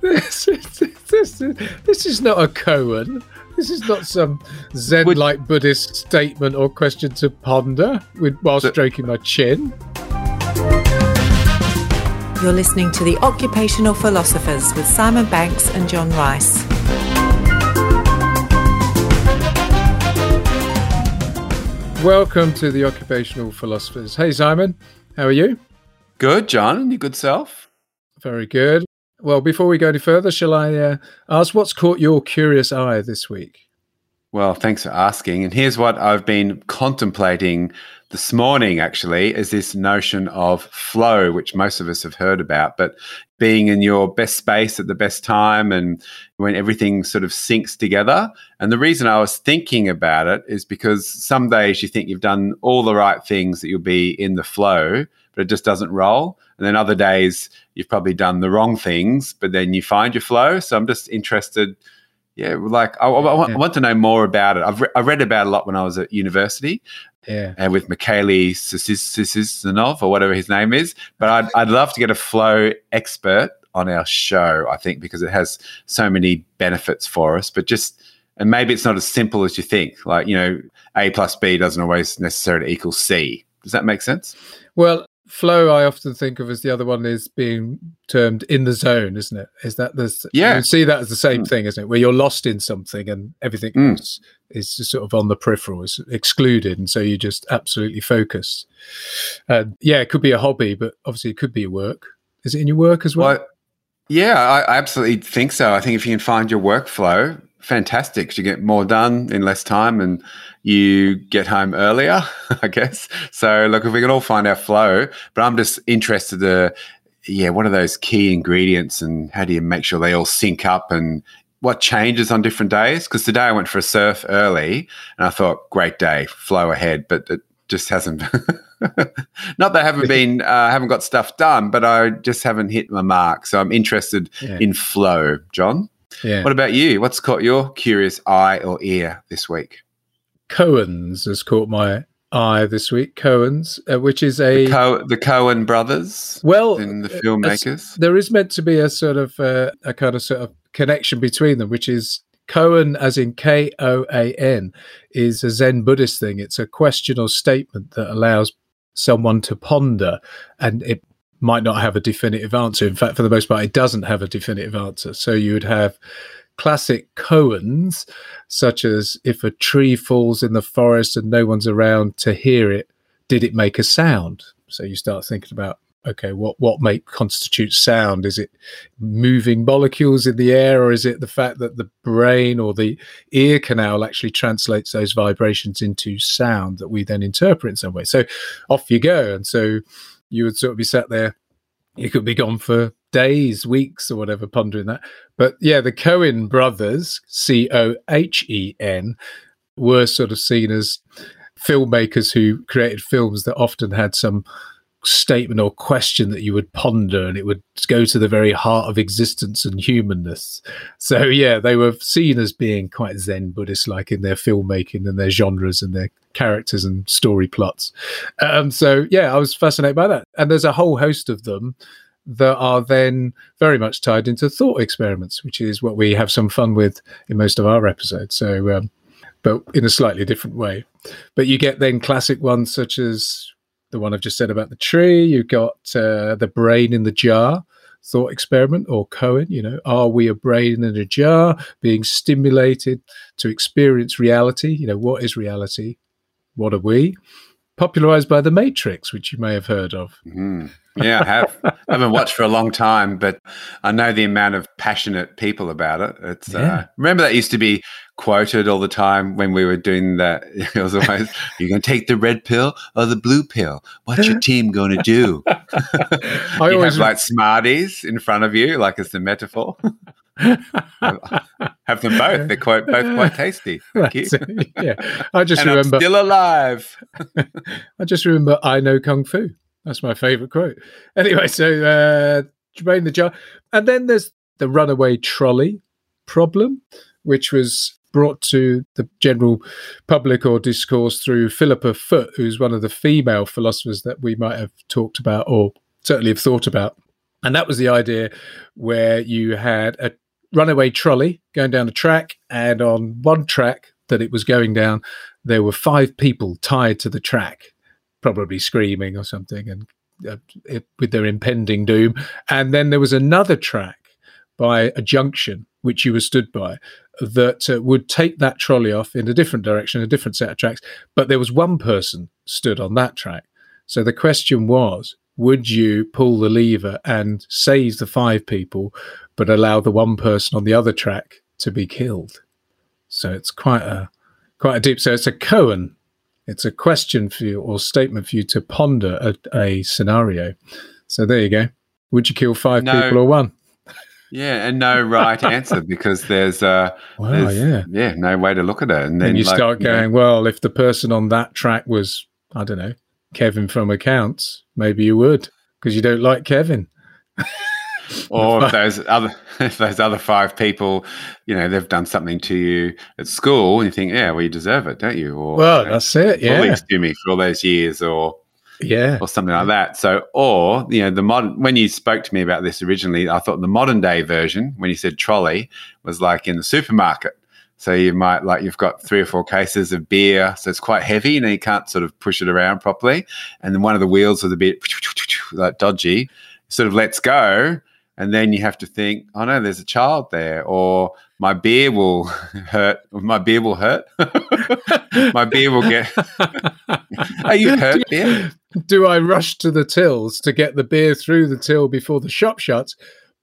this, this, this, is not a koan. This is not some Zen-like Buddhist statement or question to ponder with, while stroking my chin. You're listening to The Occupational Philosophers with Simon Banks and John Rice. Welcome to The Occupational Philosophers. Hey, Simon, how are you? Good, John. Your good self? Very good. Well, before we go any further, shall I uh, ask what's caught your curious eye this week? Well, thanks for asking. And here's what I've been contemplating this morning, actually, is this notion of flow, which most of us have heard about, but being in your best space at the best time and when everything sort of syncs together. And the reason I was thinking about it is because some days you think you've done all the right things that you'll be in the flow, but it just doesn't roll. And then other days you've probably done the wrong things, but then you find your flow. So I'm just interested yeah, like I, I, want, yeah. I, want, to know more about it. I've re- I read about it a lot when I was at university, yeah, and with Mihaly Csikszentmihalyi or whatever his name is. But I'd I'd love to get a flow expert on our show. I think because it has so many benefits for us. But just and maybe it's not as simple as you think. Like you know, A plus B doesn't always necessarily equal C. Does that make sense? Well, flow i often think of as the other one is being termed in the zone isn't it? Is that the yeah you see that as the same mm. thing isn't it? Where you're lost in something and everything mm. else is sort of on the peripheral is excluded and so you just absolutely focus. And yeah it could be a hobby but obviously it could be work. Is it in your work as well, well yeah I absolutely think so. I think if you can find your workflow fantastic. You get more done in less time and you get home earlier, I guess. So, look, if we can all find our flow, but I'm just interested to, yeah, what are those key ingredients and how do you make sure they all sync up and what changes on different days? Because today I went for a surf early and I thought, great day, flow ahead, but it just hasn't. Not that I haven't been, uh, haven't got stuff done, but I just haven't hit my mark. So I'm interested yeah. in flow, John. Yeah. What about you? What's caught your curious eye or ear this week? Koans has caught my eye this week. koan's, uh, which is a the, Co- the Coen brothers. Well, in the filmmakers, there is meant to be a sort of uh, a kind of sort of connection between them, which is Cohen, as in K O A N, is a Zen Buddhist thing. It's a question or statement that allows someone to ponder, and it might not have a definitive answer. In fact, for the most part, it doesn't have a definitive answer. So you would have classic koans, such as if a tree falls in the forest and no one's around to hear it, did it make a sound? So you start thinking about okay, what what make constitutes sound? Is it moving molecules in the air, or is it the fact that the brain or the ear canal actually translates those vibrations into sound that we then interpret in some way? So off you go, and so you would sort of be sat there. You could be gone for days, weeks, or whatever, pondering that. But yeah, the Cohen brothers, C O H E N, were sort of seen as filmmakers who created films that often had some statement or question that you would ponder and it would go to the very heart of existence and humanness. So yeah, they were seen as being quite Zen Buddhist like in their filmmaking and their genres and their characters and story plots. Um, so yeah, I was fascinated by that. And there's a whole host of them that are then very much tied into thought experiments, which is what we have some fun with in most of our episodes. So, um, but in a slightly different way. But you get then classic ones such as the one I've just said about the tree. You've got uh, the brain in the jar thought experiment or koan, You know, are we a brain in a jar being stimulated to experience reality? You know, what is reality? What are we? Popularized by The Matrix, which you may have heard of. Mm. Yeah, I have. I haven't watched for a long time, but I know the amount of passionate people about it. It's uh, yeah. uh, remember that used to be quoted all the time when we were doing that. It was always, "You're going to take the red pill or the blue pill? What's your team going to do?" I you always have like Smarties in front of you, like it's the metaphor. have them both. They're quite both quite tasty. Thank you. yeah, I just remember I'm still alive. I just remember I know kung fu. That's my favorite quote. Anyway, so uh, Jermaine the jar, and then there's the runaway trolley problem, which was brought to the general public or discourse through Philippa Foot, who's one of the female philosophers that we might have talked about or certainly have thought about And that was the idea where you had a runaway trolley going down a track, and on one track that it was going down, there were five people tied to the track, probably screaming or something, and uh, it, with their impending doom. And then there was another track by a junction which you were stood by that uh, would take that trolley off in a different direction, a different set of tracks. But there was one person stood on that track. So the question was would you pull the lever and save the five people, but allow the one person on the other track to be killed? So it's quite a quite a deep. So it's a koan. It's a question for you or statement for you to ponder a, a scenario. So there you go. Would you kill five no. people or one? Yeah, and no right answer because there's uh wow, there's, yeah. yeah, no way to look at it. And then and you like, start going, know, well, if the person on that track was, I don't know, Kevin from accounts, maybe you would because you don't like Kevin. or if those other if those other five people, you know, they've done something to you at school, and you think, yeah, well, you deserve it, don't you? Or well, you know, that's it. Yeah, to me for all those years, or yeah, or something like that. So, or you know, the modern when you spoke to me about this originally, I thought the modern day version, when you said trolley, was like in the supermarket. So you might like you've got three or four cases of beer, so it's quite heavy, and you can't sort of push it around properly. And then one of the wheels is a bit like dodgy, sort of lets go, and then you have to think, oh no, there's a child there, or my beer will hurt. My beer will hurt. my beer will get. Are you hurt, beer? Do I rush to the tills to get the beer through the till before the shop shuts?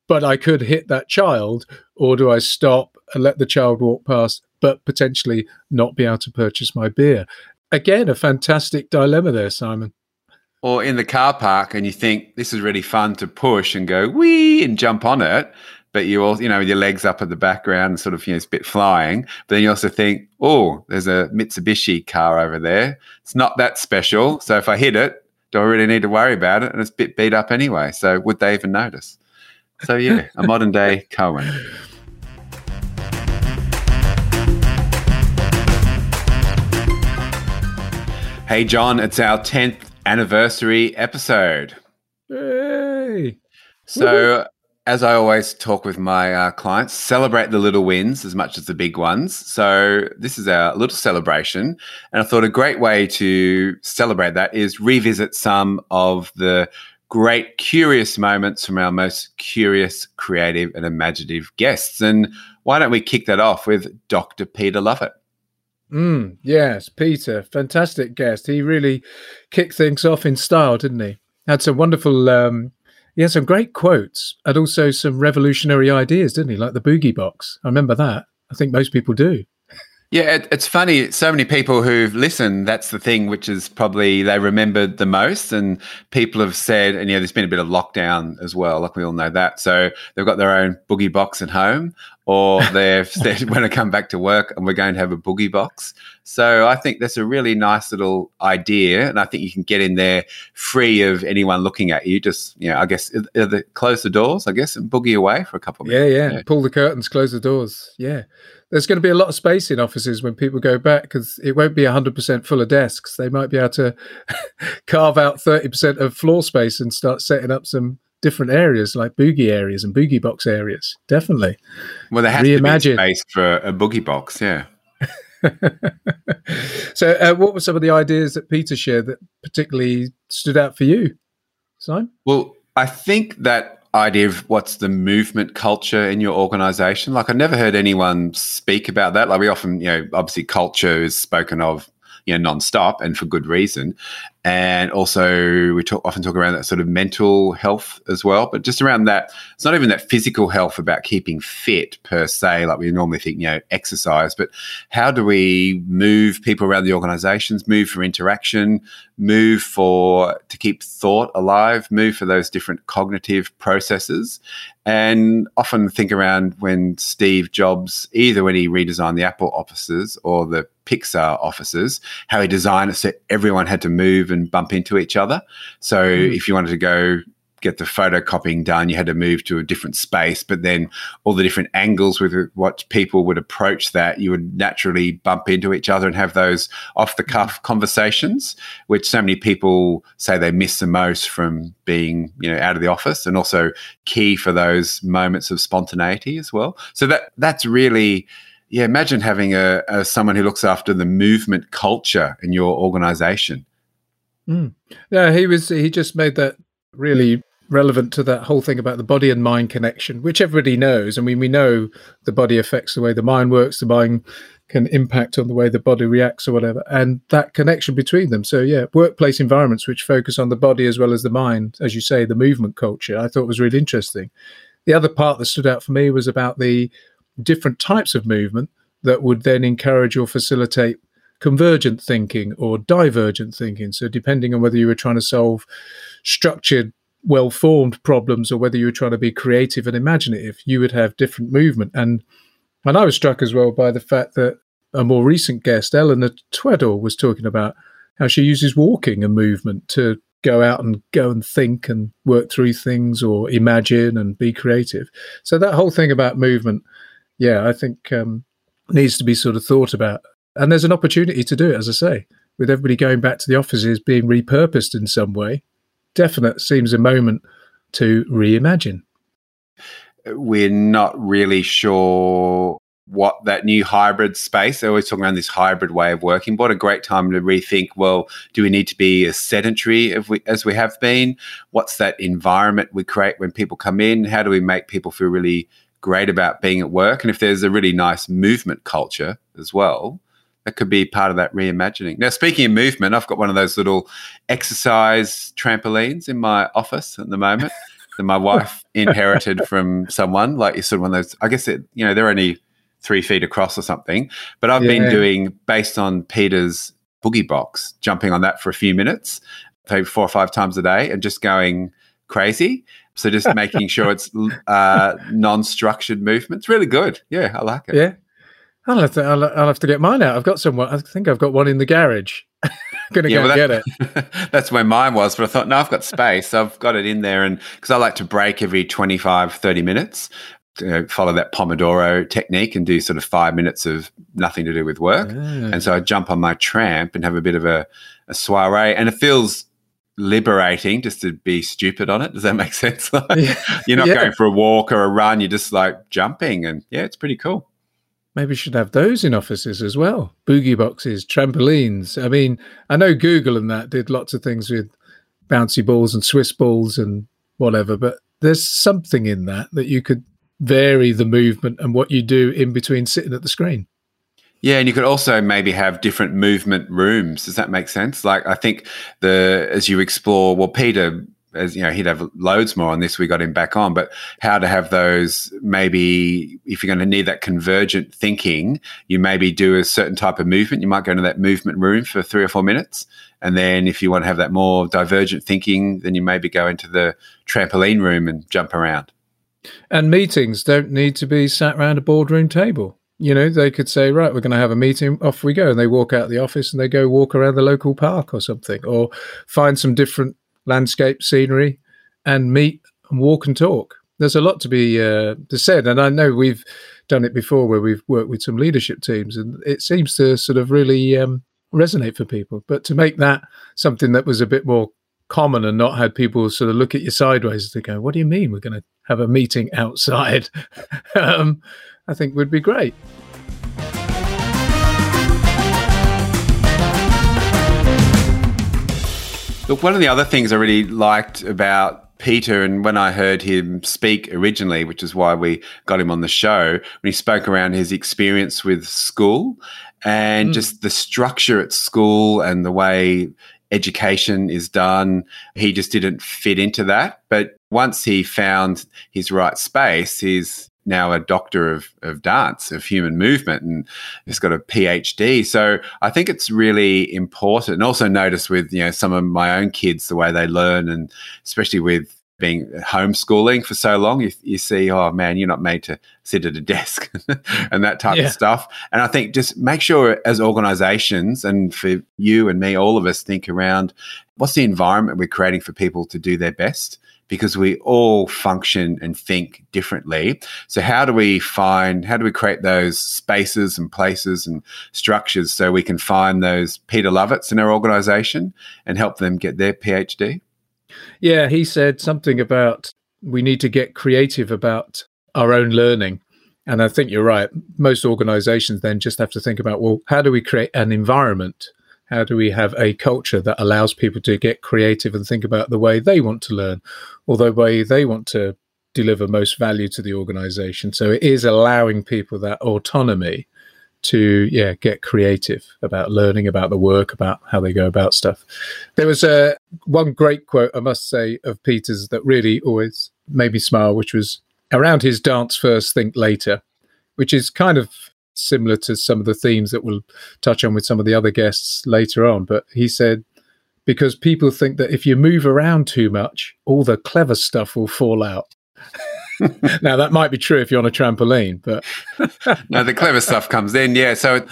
But I could hit that child, or do I stop and let the child walk past, but potentially not be able to purchase my beer? Again, a fantastic dilemma there, Simon or in the car park and you think this is really fun to push and go wee and jump on it but you all you know with your legs up at the background and sort of you know it's a bit flying but then you also think oh there's a mitsubishi car over there. It's not that special. So if i hit it do i really need to worry about it? And it's a bit beat up anyway. So would they even notice? So yeah a modern day koan Hey, John, it's our 10th anniversary episode. Hey. So, as I always talk with my uh, clients, celebrate the little wins as much as the big ones. So, this is our little celebration. And I thought a great way to celebrate that is revisit some of the great curious moments from our most curious, creative, and imaginative guests. And why don't we kick that off with Dr. Peter Lovatt? Mm, yes, Peter, fantastic guest. He really kicked things off in style, didn't he? Had some wonderful, um, he had some great quotes and also some revolutionary ideas, didn't he? Like the boogie box. I remember that. I think most people do. Yeah, it, it's funny. So many people who've listened, that's the thing which is probably they remembered the most. And people have said, and yeah, there's been a bit of lockdown as well, like we all know that. So they've got their own boogie box at home, or they've said, when I come back to work and we're going to have a boogie box. So I think that's a really nice little idea. And I think you can get in there free of anyone looking at you. Just, you know, I guess, uh, uh, the, close the doors, I guess, and boogie away for a couple of minutes. Yeah, yeah. yeah. Pull the curtains, close the doors. Yeah there's going to be a lot of space in offices when people go back because it won't be 100% full of desks. They might be able to carve out 30% of floor space and start setting up some different areas like boogie areas and boogie box areas. Definitely. Well, there has Reimagine. to be space for a boogie box, yeah. so, uh, what were some of the ideas that Peter shared that particularly stood out for you, Simon? Well, I think that idea of what's the movement culture in your organization. Like I never heard anyone speak about that. Like we often, you know, obviously culture is spoken of, you know, nonstop and for good reason and also we talk, often talk around that sort of mental health as well but just around that it's not even that physical health about keeping fit per se like we normally think you know exercise but how do we move people around the organizations move for interaction move for to keep thought alive move for those different cognitive processes? And often think around when Steve Jobs, either when he redesigned the Apple offices or the Pixar offices, how he designed it so everyone had to move and bump into each other. So mm. if you wanted to go get the photocopying done, you had to move to a different space. But then all the different angles with what people would approach that, you would naturally bump into each other and have those off the cuff mm-hmm. conversations, which so many people say they miss the most from being, you know, out of the office and also key for those moments of spontaneity as well. So that that's really yeah, imagine having a, a, someone who looks after the movement culture in your organization. Mm. Yeah, he was. He just made that really relevant to that whole thing about the body and mind connection, which everybody knows. I mean, we know the body affects the way the mind works. The mind can impact on the way the body reacts or whatever, and that connection between them. So, yeah, workplace environments which focus on the body as well as the mind, as you say, the movement culture, I thought was really interesting. The other part that stood out for me was about the different types of movement that would then encourage or facilitate convergent thinking or divergent thinking. So, depending on whether you were trying to solve structured, well formed problems or whether you were trying to be creative and imaginative, you would have different movement. And and I was struck as well by the fact that a more recent guest, Eleanor Tweddle, was talking about how she uses walking and movement to go out and go and think and work through things or imagine and be creative. So that whole thing about movement yeah, I think um, needs to be sort of thought about. And there's an opportunity to do it, as I say, with everybody going back to the offices being repurposed in some way. Definite seems a moment to reimagine. We're not really sure what that new hybrid space, they're always talking around this hybrid way of working. What a great time to rethink, well, do we need to be as sedentary as we, as we have been? What's that environment we create when people come in? How do we make people feel really great about being at work. And if there's a really nice movement culture as well, that could be part of that reimagining. Now, speaking of movement, I've got one of those little exercise trampolines in my office at the moment that my wife inherited from someone. Like you sort of one of those. I guess it, you know, they're only three feet across or something. But I've yeah. been doing based on Peter's boogie box, jumping on that for a few minutes, maybe four or five times a day, and just going crazy. So just making sure it's uh, non-structured movement. It's really good. Yeah, I like it. Yeah. I'll have to. I'll, I'll have to get mine out. I've got someone. I think I've got one in the garage. Going to yeah, go well, that, get it. that's where mine was, but I thought, no, I've got space. So I've got it in there, and because I like to break every 25, 30 minutes, you know, follow that Pomodoro technique and do sort of five minutes of nothing to do with work. Ah. And so I jump on my tramp and have a bit of a, a soiree, and it feels liberating just to be stupid on it. Does that make sense? Like, yeah. You're not yeah. going for a walk or a run, you're just like jumping. And yeah, it's pretty cool. Maybe we should have those in offices as well. Boogie boxes, trampolines. I mean, I know Google and that did lots of things with bouncy balls and Swiss balls and whatever, but there's something in that that you could vary the movement and what you do in between sitting at the screen. Yeah, and you could also maybe have different movement rooms. Does that make sense? Like I think the as you explore, well, Peter, as you know, he'd have loads more on this. We got him back on, but how to have those maybe if you're going to need that convergent thinking, you maybe do a certain type of movement. You might go into that movement room for three or four minutes, and then if you want to have that more divergent thinking, then you maybe go into the trampoline room and jump around. And meetings don't need to be sat around a boardroom table you know, they could say, right, we're going to have a meeting, off we go. And they walk out of the office and they go walk around the local park or something, or find some different landscape scenery and meet and walk and talk. There's a lot to be uh, to said. And I know we've done it before where we've worked with some leadership teams and it seems to sort of really um, resonate for people. But to make that something that was a bit more common and not had people sort of look at you sideways to go, what do you mean we're going to have a meeting outside? um, I think would be great. Look, one of the other things I really liked about Peter, and when I heard him speak originally, which is why we got him on the show, when he spoke around his experience with school and mm. just the structure at school and the way education is done, he just didn't fit into that. But once he found his right space, he's now a doctor of, of dance, of human movement, and he's got a PhD. So I think it's really important. And also notice with, you know, some of my own kids, the way they learn, and especially with being homeschooling for so long, you, you see, oh man, you're not made to sit at a desk and that type yeah. of stuff. And I think just make sure as organizations and for you and me, all of us think around what's the environment we're creating for people to do their best because we all function and think differently. So, how do we find, how do we create those spaces and places and structures so we can find those Peter Lovatts in our organization and help them get their PhD? Yeah, he said something about we need to get creative about our own learning. And I think you're right. Most organizations then just have to think about, well, how do we create an environment? How do we have a culture that allows people to get creative and think about the way they want to learn or the way they want to deliver most value to the organization? So it is allowing people that autonomy to yeah get creative about learning about the work about how they go about stuff there was a one great quote i must say of peter's that really always made me smile which was around his dance first think later which is kind of similar to some of the themes that we'll touch on with some of the other guests later on but he said because people think that if you move around too much all the clever stuff will fall out now that might be true if you're on a trampoline, but no, the clever stuff comes in. Yeah, so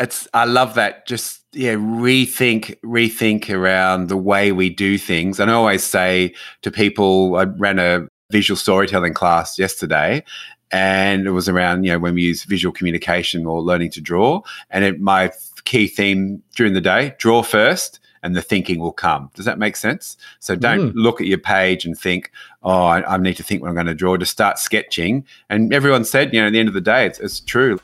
it's I love that. Just yeah, rethink rethink around the way we do things. And I always say to people, I ran a visual storytelling class yesterday, and it was around you know when we use visual communication or learning to draw. And it, my key theme during the day: draw first and the thinking will come. Does that make sense? So don't mm. look at your page and think, oh, I, I, need to think what I'm going to draw. To start sketching. And everyone said, you know, at the end of the day, it's, it's true.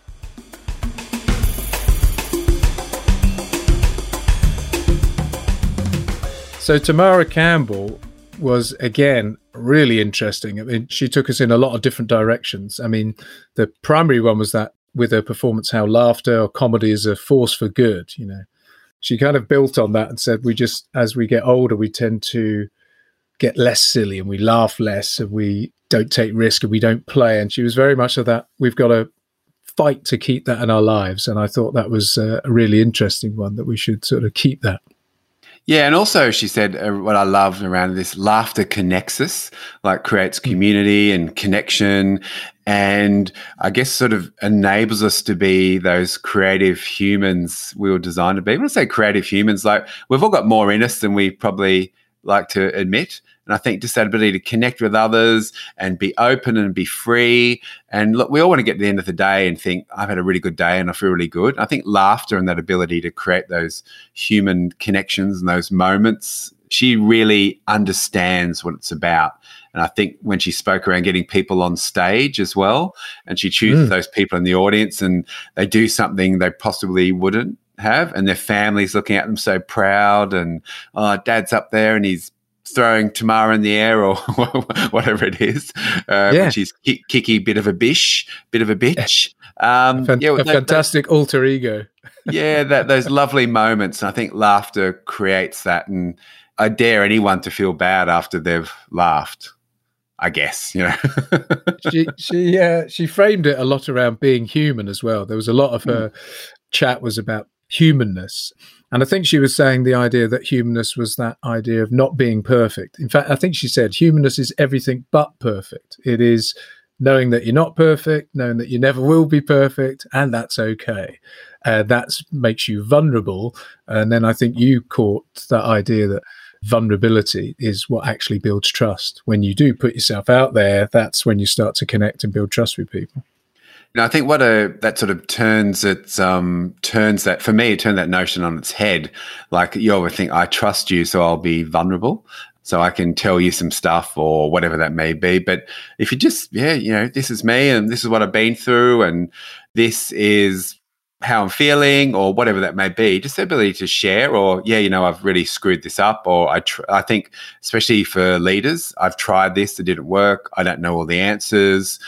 So Tamara Campbell was again really interesting. I mean, she took us in a lot of different directions. I mean, the primary one was that with her performance, how laughter or comedy is a force for good. You know, she kind of built on that and said we just as we get older we tend to get less silly and we laugh less and we don't take risk and we don't play and she was very much of that we've got to fight to keep that in our lives and i thought that was a really interesting one that we should sort of keep that yeah, and also she said uh, what I love around this laughter connects us, like creates hmm. community and connection, and I guess sort of enables us to be those creative humans we were designed to be. When I say creative humans, like we've all got more in us than we probably like to admit. And I think just that ability to connect with others and be open and be free. And look, we all want to get to the end of the day and think, I've had a really good day and I feel really good. I think laughter and that ability to create those human connections and those moments, she really understands what it's about. And I think when she spoke around getting people on stage as well, and she chooses mm. those people in the audience and they do something they possibly wouldn't have, and their families looking at them so proud, and oh, dad's up there and he's throwing Tamara in the air or whatever it is. Uh, yeah. She's kicky, bit of a bish, bit of a bitch. Um, Fan- yeah, a that, fantastic that, alter ego. yeah, that, those lovely moments. And I think laughter creates that. And I dare anyone to feel bad after they've laughed. I guess you know. she she uh, she framed it a lot around being human as well. There was a lot of her mm. chat was about humanness and I think she was saying the idea that humanness was that idea of not being perfect. In fact, I think she said humanness is everything but perfect. It is knowing that you're not perfect, knowing that you never will be perfect, and that's okay. Uh, that makes you vulnerable. And then I think you caught that idea that vulnerability is what actually builds trust. When you do put yourself out there, that's when you start to connect and build trust with people. I think what a that sort of turns it um, turns that for me turn that notion on its head. Like you always think, I trust you, so I'll be vulnerable, so I can tell you some stuff or whatever that may be. But if you just yeah, you know, this is me and this is what I've been through and this is how I'm feeling or whatever that may be, just the ability to share or, yeah, you know, I've really screwed this up or I, tr- I think, especially for leaders, I've tried this, it didn't work. I don't know all the answers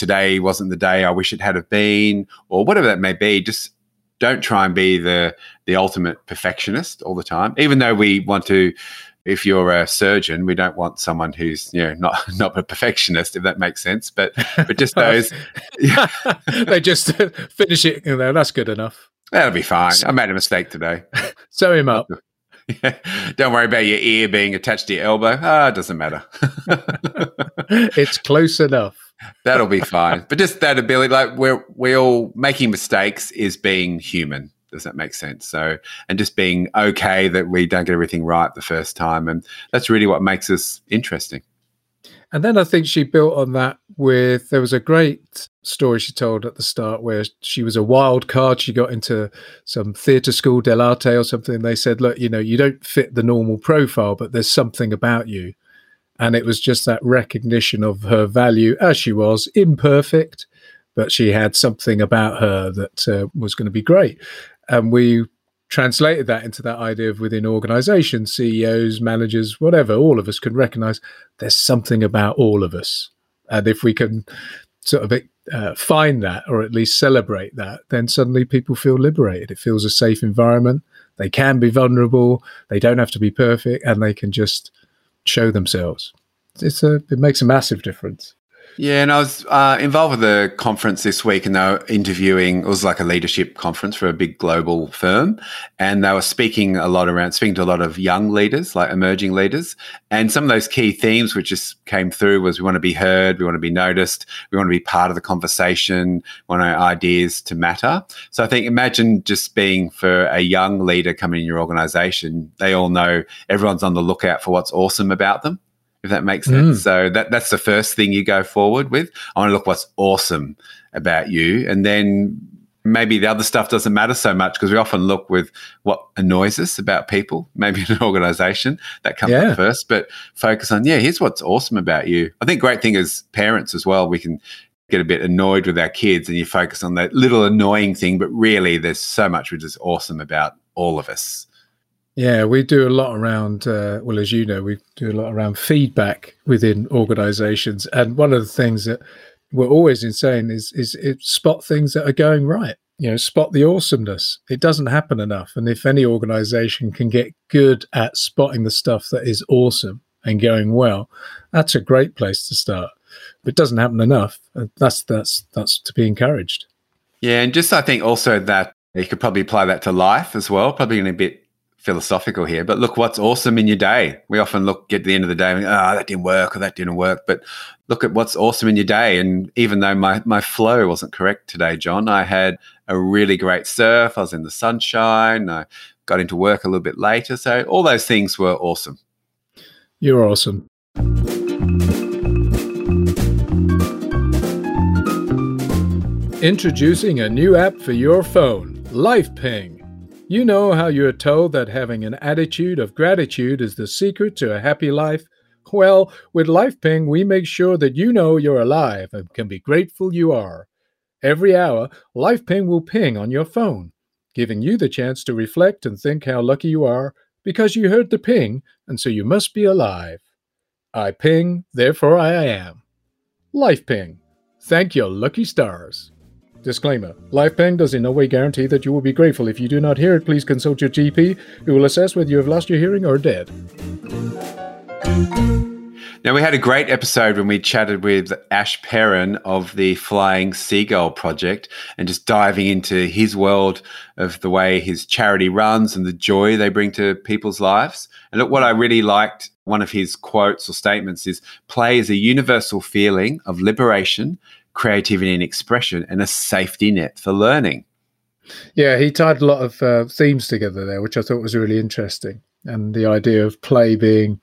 today wasn't the day I wish it had have been, or whatever that may be. Just don't try and be the the ultimate perfectionist all the time. Even though we want to, if you're a surgeon, we don't want someone who's you know not not a perfectionist, if that makes sense. But but just those, they just finish it. You know, that's good enough. That'll be fine. I made a mistake today. Sew him up. Don't worry about your ear being attached to your elbow. Ah, it doesn't matter. it's close enough. That'll be fine. But just that ability, like we're we all making mistakes is being human. Does that make sense? So, and just being okay that we don't get everything right the first time, and that's really what makes us interesting. And then I think she built on that with there was a great story she told at the start where she was a wild card. She got into some theatre school, Dell'Arte or something. They said, Look, you know, you don't fit the normal profile, but there's something about you. And it was just that recognition of her value as she was, imperfect, but she had something about her that uh, was going to be great. And we translated that into that idea of within organizations, CEOs, managers, whatever, all of us can recognize there's something about all of us. And if we can sort of uh, find that or at least celebrate that, then suddenly people feel liberated. It feels a safe environment. They can be vulnerable. They don't have to be perfect and they can just show themselves. It's a, it makes a massive difference. Yeah, and I was uh, involved with a conference this week, and they were interviewing. It was like a leadership conference for a big global firm, and they were speaking a lot around, speaking to a lot of young leaders, like emerging leaders. And some of those key themes which just came through was we want to be heard, we want to be noticed, we want to be part of the conversation, we want our ideas to matter. So I think imagine just being for a young leader coming in your organization. They all know everyone's on the lookout for what's awesome about them if that makes sense. Mm. So that that's the first thing you go forward with. I want to look what's awesome about you, and then maybe the other stuff doesn't matter so much because we often look with what annoys us about people, maybe an organization that comes yeah. up first, but focus on yeah, here's what's awesome about you. I think great thing as parents as well, we can get a bit annoyed with our kids and you focus on that little annoying thing, but really there's so much which is awesome about all of us. Yeah, we do a lot around, uh, well, as you know, we do a lot around feedback within organizations. And one of the things that we're always in saying is, is it, spot things that are going right. You know, spot the awesomeness. It doesn't happen enough. And if any organization can get good at spotting the stuff that is awesome and going well, that's a great place to start. But it doesn't happen enough. That's that's that's to be encouraged. Yeah, and just I think also that you could probably apply that to life as well. Probably in a bit philosophical here, but look what's awesome in your day. We often look at the end of the day ah, oh, that didn't work or that didn't work. But look at what's awesome in your day. And even though my, my flow wasn't correct today, John, I had a really great surf. I was in the sunshine. I got into work a little bit later. So all those things were awesome. You're awesome. Introducing a new app for your phone, LifePing. You know how you're told that having an attitude of gratitude is the secret to a happy life? Well, with LifePing, we make sure that you know you're alive and can be grateful you are. Every hour, LifePing will ping on your phone, giving you the chance to reflect and think how lucky you are because you heard the ping, and so you must be alive. I ping, therefore I am. LifePing. Thank your lucky stars. Disclaimer LifePing does in no way guarantee that you will be grateful. If you do not hear it, please consult your GP, who will assess whether you have lost your hearing or dead. Now, we had a great episode when we chatted with Ash Perrin of the Flying Seagull Project and just diving into his world of the way his charity runs and the joy they bring to people's lives. And look, what I really liked, one of his quotes or statements is play is a universal feeling of liberation creativity and expression and a safety net for learning. Yeah, he tied a lot of uh, themes together there, which I thought was really interesting. And the idea of play being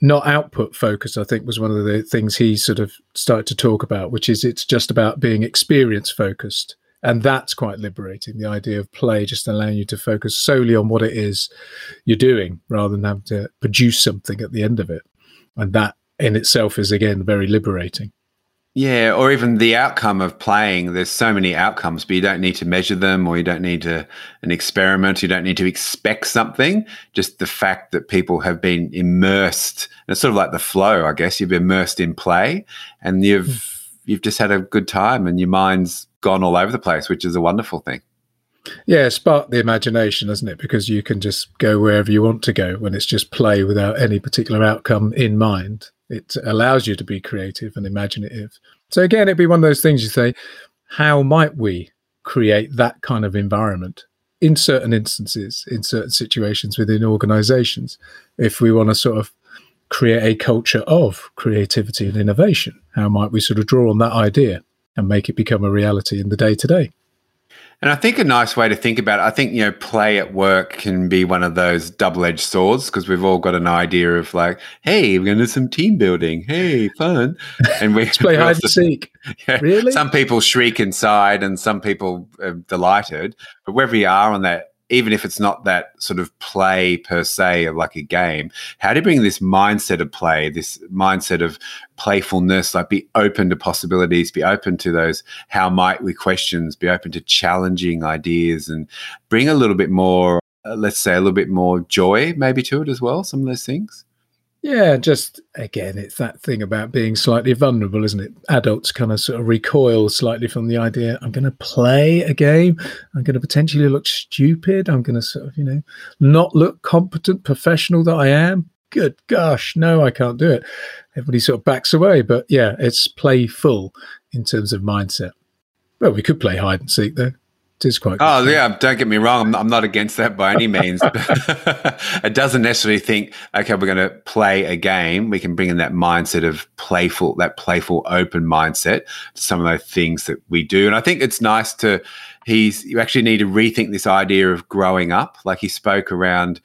not output focused, I think, was one of the things he sort of started to talk about, which is it's just about being experience focused. And that's quite liberating. The idea of play just allowing you to focus solely on what it is you're doing rather than having to produce something at the end of it. And that in itself is, again, very liberating. Yeah, or even the outcome of playing. There's so many outcomes, but you don't need to measure them, or you don't need to an experiment. You don't need to expect something. Just the fact that people have been immersed. it's sort of like the flow, I guess. You've been immersed in play, and you've mm. you've just had a good time, and your mind's gone all over the place, which is a wonderful thing. Yeah, spark the imagination, doesn't it? Because you can just go wherever you want to go when it's just play without any particular outcome in mind. It allows you to be creative and imaginative. So again, it'd be one of those things you say, how might we create that kind of environment? in certain instances, in certain situations within organizations, if we want to sort of create a culture of creativity and innovation, how might we sort of draw on that idea and make it become a reality in the day to day? And I think a nice way to think about it, I think, you know, play at work can be one of those double edged swords because we've all got an idea of like, hey, we're going to do some team building. Hey, fun. And we play hide and seek. Yeah, really? Some people shriek inside and some people are delighted. But wherever you are on that even if it's not that sort of play per se like a game, how do you bring this mindset of play, this mindset of playfulness, like be open to possibilities, be open to those how might we questions, be open to challenging ideas and bring a little bit more, uh, let's say, a little bit more joy maybe to it as well, some of those things? Yeah, just again, it's that thing about being slightly vulnerable, isn't it? Adults kind of sort of recoil slightly from the idea I'm going to play a game, I'm going to potentially look stupid, I'm going to sort of, you know, not look competent professional that I am. Good gosh, no, I can't do it. Everybody sort of backs away, but yeah, it's playful in terms of mindset. Well, we could play hide and seek though. It is quite. Oh yeah, don't get me wrong. I'm not, I'm not against that by any means. it doesn't necessarily think, okay, we're going to play a game. We can bring in that mindset of playful, that playful, open mindset to some of those things that we do. And I think it's nice to. He's you actually need to rethink this idea of growing up. Like he spoke around.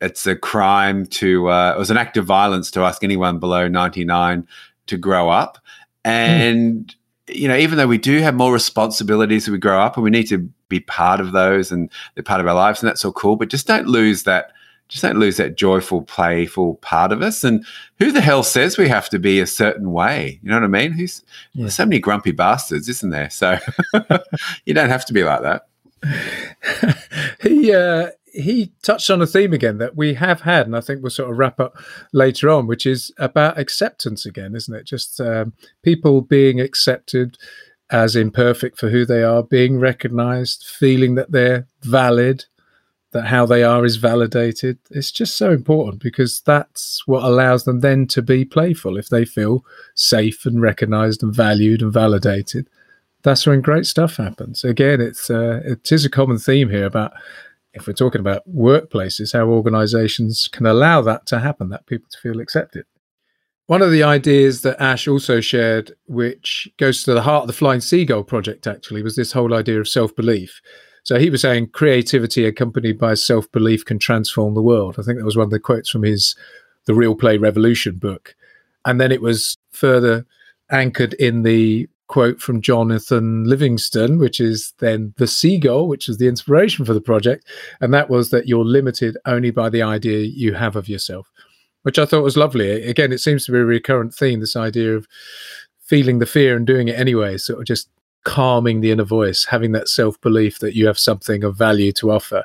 It's a crime to. Uh, it was an act of violence to ask anyone below 99 to grow up, hmm. and. Mm you know, even though we do have more responsibilities as we grow up and we need to be part of those and they're part of our lives and that's all cool, but just don't lose that just don't lose that joyful, playful part of us. And who the hell says we have to be a certain way? You know what I mean? Who's yeah. there's so many grumpy bastards, isn't there? So you don't have to be like that. he uh, he touched on a theme again that we have had, and I think we'll sort of wrap up later on, which is about acceptance again, isn't it? Just um, people being accepted as imperfect for who they are, being recognized, feeling that they're valid, that how they are is validated. It's just so important because that's what allows them then to be playful if they feel safe and recognized and valued and validated. That's when great stuff happens. Again, it's uh, it is a common theme here about if we're talking about workplaces, how organizations can allow that to happen, that people to feel accepted. One of the ideas that Ash also shared, which goes to the heart of the Flying Seagull project, actually, was this whole idea of self belief. So he was saying creativity accompanied by self belief can transform the world. I think that was one of the quotes from his The Real Play Revolution book. And then it was further anchored in the quote from Jonathan Livingston, which is then the seagull, which is the inspiration for the project. And that was that you're limited only by the idea you have of yourself, which I thought was lovely. Again, it seems to be a recurrent theme this idea of feeling the fear and doing it anyway, sort of just calming the inner voice, having that self belief that you have something of value to offer.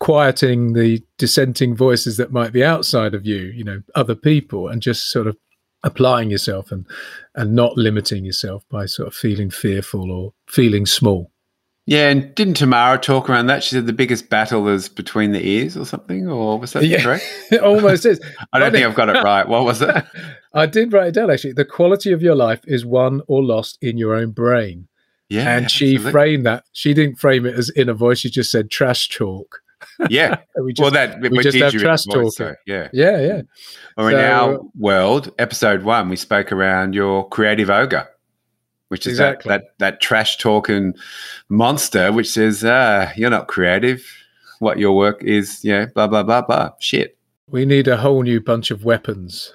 Quieting the dissenting voices that might be outside of you, you know, other people, and just sort of applying yourself and and not limiting yourself by sort of feeling fearful or feeling small. Yeah, and didn't Tamara talk around that? She said the biggest battle is between the ears or something, or was that yeah, correct? it almost is. I don't think I've got it right. What was it? I did write it down actually. The quality of your life is won or lost in your own brain. Yeah. And she absolutely. framed that. She didn't frame it as inner voice. She just said trash talk. Yeah. we just, well, that we just have trash talk. So, yeah. Yeah, yeah. Or so, in our world, episode one, we spoke around your creative ogre, which is exactly. that, that that trash talking monster, which says, ah, you're not creative. What your work is, yeah, blah blah blah blah. Shit. We need a whole new bunch of weapons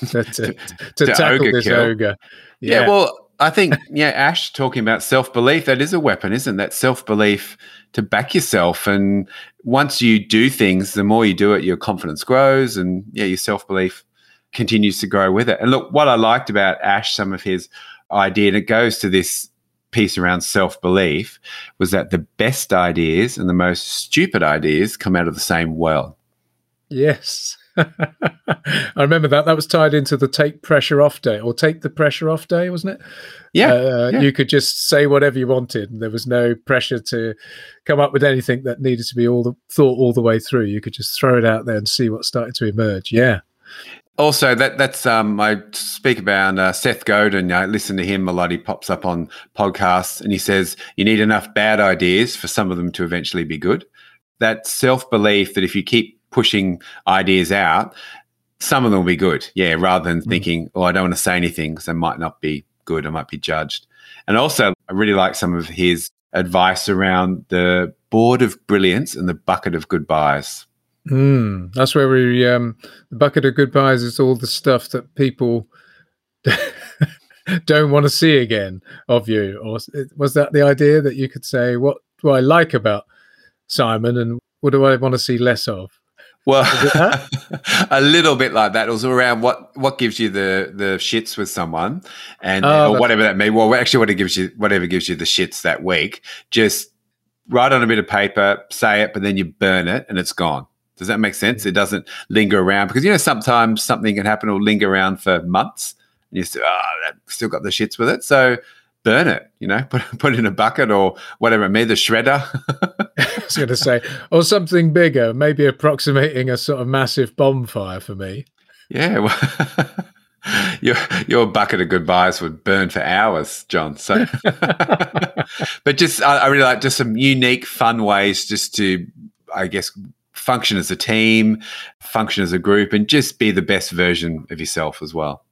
to, to, to, to tackle ogre this kill. ogre. Yeah. yeah, well, I think, yeah, Ash talking about self belief, that is a weapon, isn't that? Self belief to back yourself. And once you do things, the more you do it, your confidence grows and, yeah, your self belief continues to grow with it. And look, what I liked about Ash, some of his idea, and it goes to this piece around self belief, was that the best ideas and the most stupid ideas come out of the same well. Yes. I remember that. That was tied into the take pressure off day or take the pressure off day, wasn't it? Yeah, uh, yeah. You could just say whatever you wanted. And there was no pressure to come up with anything that needed to be all the thought all the way through. You could just throw it out there and see what started to emerge. Yeah. Also, that that's um, I speak about uh, Seth Godin. I listen to him a lot. He pops up on podcasts and he says you need enough bad ideas for some of them to eventually be good. That self belief that if you keep pushing ideas out, some of them will be good. Yeah, rather than mm. thinking, oh, I don't want to say anything because I might not be good. I might be judged. And also, I really like some of his advice around the board of brilliance and the bucket of goodbyes. Mm, that's where we um, the bucket of goodbyes is all the stuff that people don't want to see again of you. Or was that the idea that you could say what do I like about Simon and what do I want to see less of? Well, a little bit like that. It was around what what gives you the the shits with someone, and oh, or whatever that may. Well, actually, what it gives you, whatever gives you the shits that week, just write on a bit of paper, say it, but then you burn it, and it's gone. Does that make sense? It doesn't linger around because you know sometimes something can happen or linger around for months, and you still oh, still got the shits with it. So burn it, you know, put put it in a bucket or whatever. Me the shredder. I was going to say, or something bigger, maybe approximating a sort of massive bonfire for me. Yeah. Well, your your bucket of goodbyes would burn for hours, John. So, but just I, I really like just some unique, fun ways just to, I guess, function as a team, function as a group, and just be the best version of yourself as well.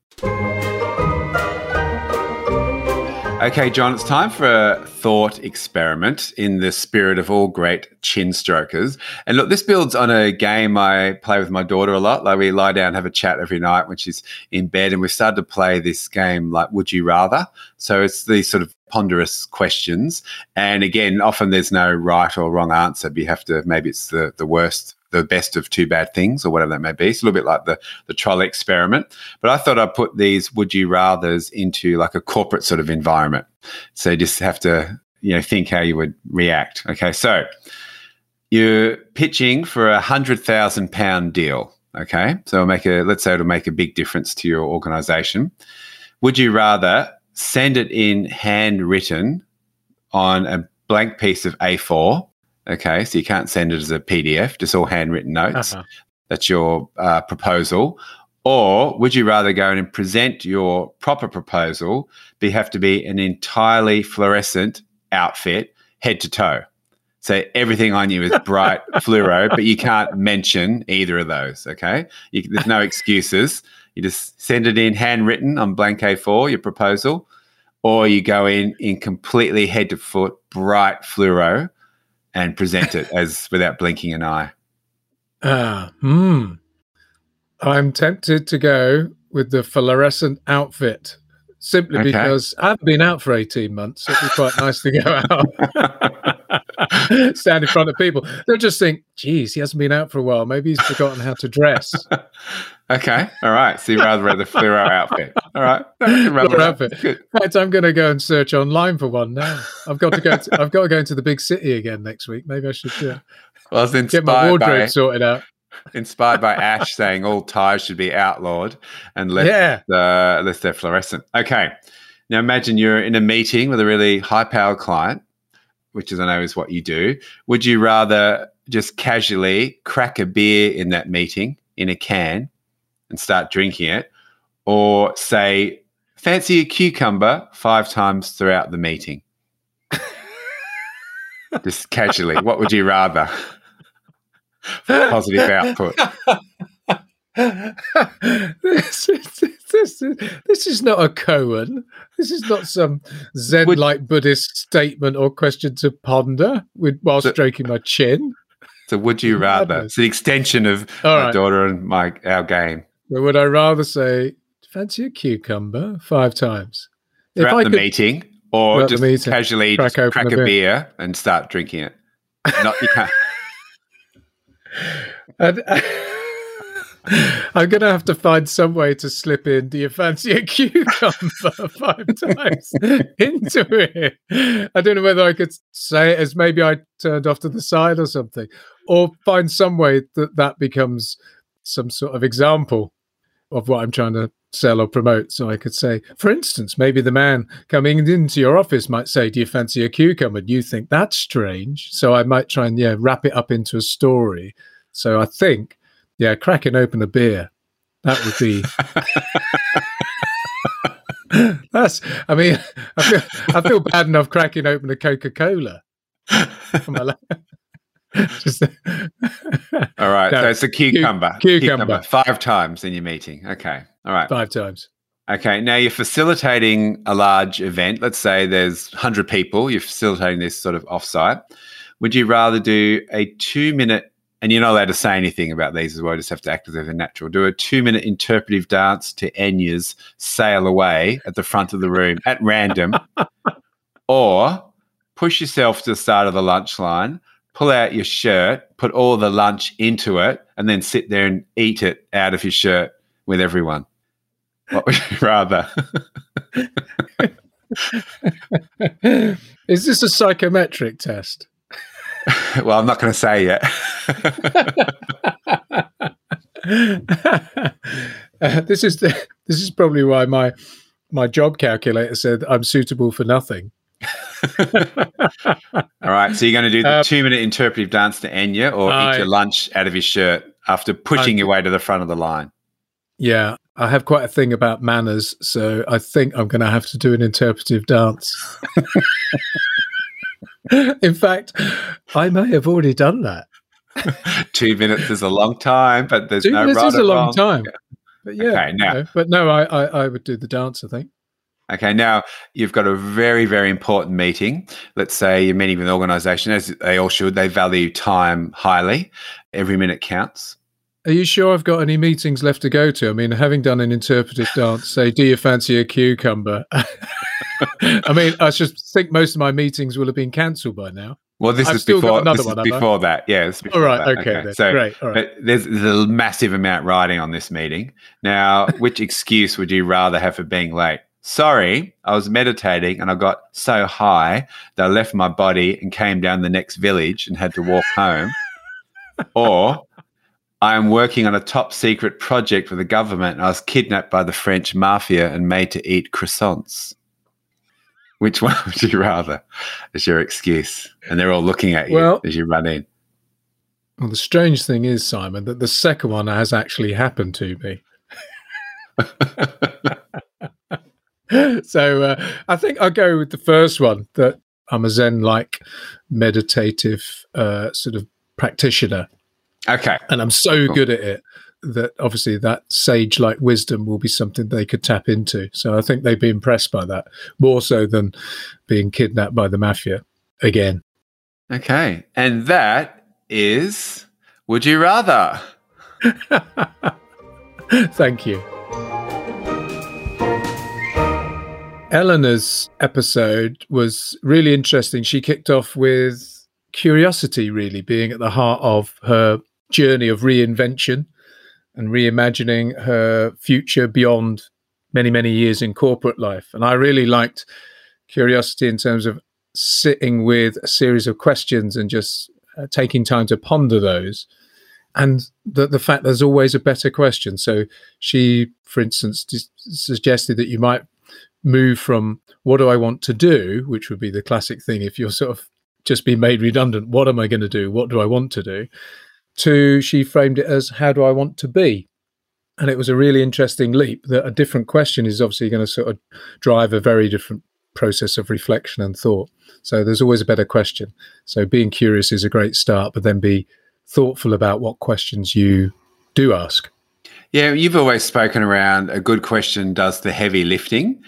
Okay, John, it's time for a thought experiment in the spirit of all great chin strokers. And look, this builds on a game I play with my daughter a lot. Like we lie down have a chat every night when she's in bed. And we've started to play this game like Would You Rather? So it's these sort of ponderous questions. And again, often there's no right or wrong answer, but you have to, maybe it's the, the worst the best of two bad things or whatever that may be. It's a little bit like the, the trolley experiment. But I thought I'd put these would you rathers into like a corporate sort of environment. So you just have to, you know, think how you would react. Okay. So you're pitching for a hundred thousand pound deal. Okay. So it'll make a, let's say it'll make a big difference to your organization. Would you rather send it in handwritten on a blank piece of A4 Okay, so you can't send it as a PDF, just all handwritten notes. Uh-huh. That's your uh, proposal. Or would you rather go in and present your proper proposal, but you have to be an entirely fluorescent outfit, head to toe? So everything on you is bright fluoro, but you can't mention either of those. Okay, you, there's no excuses. You just send it in handwritten on blank A4, your proposal, or you go in in completely head to foot bright fluoro and present it as without blinking an eye. Ah, hmm. I'm tempted to go with the fluorescent outfit simply okay. because I haven't been out for 18 months. It'd be quite nice to go out, stand in front of people. They'll just think, geez, he hasn't been out for a while. Maybe he's forgotten how to dress. Okay. All right. So you rather wear the fluoro outfit. All right. Fluoro outfit. Good. In fact, I'm going to go and search online for one now. I've got to go to, I've got to go into the big city again next week. Maybe I should yeah. well, I get my wardrobe by... sorted out inspired by Ash saying all ties should be outlawed and left, yeah. uh, unless they're fluorescent. Okay. Now imagine you're in a meeting with a really high powered client, which is I know is what you do. Would you rather just casually crack a beer in that meeting in a can and start drinking it, or say, fancy a cucumber five times throughout the meeting? just casually. What would you rather? positive output. this, is, this, is, this is not a koan. This is not some Zen like Buddhist statement or question to ponder with, while so, stroking my chin. So, would you rather? It's an extension of All my right. daughter and my our game. But would I rather say, fancy a cucumber five times? Throughout the could, meeting, or just meeting, casually crack, just crack a beer. beer and start drinking it? Not, you can't. And, I'm going to have to find some way to slip in. Do you fancy a cucumber five times into it? I don't know whether I could say it as maybe I turned off to the side or something, or find some way that that becomes some sort of example of what I'm trying to sell or promote. So I could say, for instance, maybe the man coming into your office might say, Do you fancy a cucumber? And you think that's strange. So I might try and yeah, wrap it up into a story. So I think, yeah, cracking open a beer That would be. That's. I mean, I feel, I feel bad enough cracking open a Coca Cola. Just, all right. No, so it's a cucumber. Cucumber. cucumber. Five times in your meeting. Okay. All right. Five times. Okay. Now you're facilitating a large event. Let's say there's 100 people. You're facilitating this sort of offsite. Would you rather do a two minute, and you're not allowed to say anything about these as well, just have to act as if they're natural, do a two minute interpretive dance to Enya's Sail Away at the front of the room at random, or push yourself to the start of the lunch line, pull out your shirt, put all the lunch into it, and then sit there and eat it out of your shirt with everyone? What would you rather? Is this a psychometric test? well, I'm not going to say yet. uh, this is the, this is probably why my my job calculator said I'm suitable for nothing. All right, so you're going to do the um, two minute interpretive dance to Enya, or I, eat your lunch out of your shirt after pushing I, your way to the front of the line. Yeah, I have quite a thing about manners, so I think I'm going to have to do an interpretive dance. In fact, I may have already done that. Two minutes is a long time, but there's Two no minutes right is a long wrong. time. But yeah, okay, now, you know, but no, I, I, I would do the dance. I think. Okay, now you've got a very, very important meeting. Let's say you're meeting with an organization, as they all should. They value time highly. Every minute counts. Are you sure I've got any meetings left to go to? I mean, having done an interpretive dance, say, do you fancy a cucumber? I mean, I just think most of my meetings will have been cancelled by now. Well, this I've is before, this one, is before that. Yeah. All right. That. Okay. okay. So, Great. All right. There's, there's a massive amount riding on this meeting. Now, which excuse would you rather have for being late? Sorry, I was meditating and I got so high that I left my body and came down the next village and had to walk home. or I am working on a top secret project for the government and I was kidnapped by the French mafia and made to eat croissants. Which one would you rather as your excuse? And they're all looking at you well, as you run in. Well, the strange thing is, Simon, that the second one has actually happened to me. so uh, I think I'll go with the first one that I'm a Zen like meditative uh, sort of practitioner Okay. And I'm so cool. good at it that obviously that sage like wisdom will be something they could tap into. So I think they'd be impressed by that more so than being kidnapped by the mafia again. Okay. And that is Would You Rather? Thank you. Eleanor's episode was really interesting. She kicked off with curiosity, really being at the heart of her journey of reinvention and reimagining her future beyond many, many years in corporate life. And I really liked curiosity in terms of sitting with a series of questions and just uh, taking time to ponder those. And the, the fact there's always a better question. So she, for instance, suggested that you might move from what do I want to do, which would be the classic thing if you're sort of just being made redundant. What am I going to do? What do I want to do? to she framed it as how do I want to be? And it was a really interesting leap that a different question is obviously going to sort of drive a very different process of reflection and thought. So there's always a better question. So being curious is a great start, but then be thoughtful about what questions you do ask. Yeah, you've always spoken around a good question does the heavy lifting.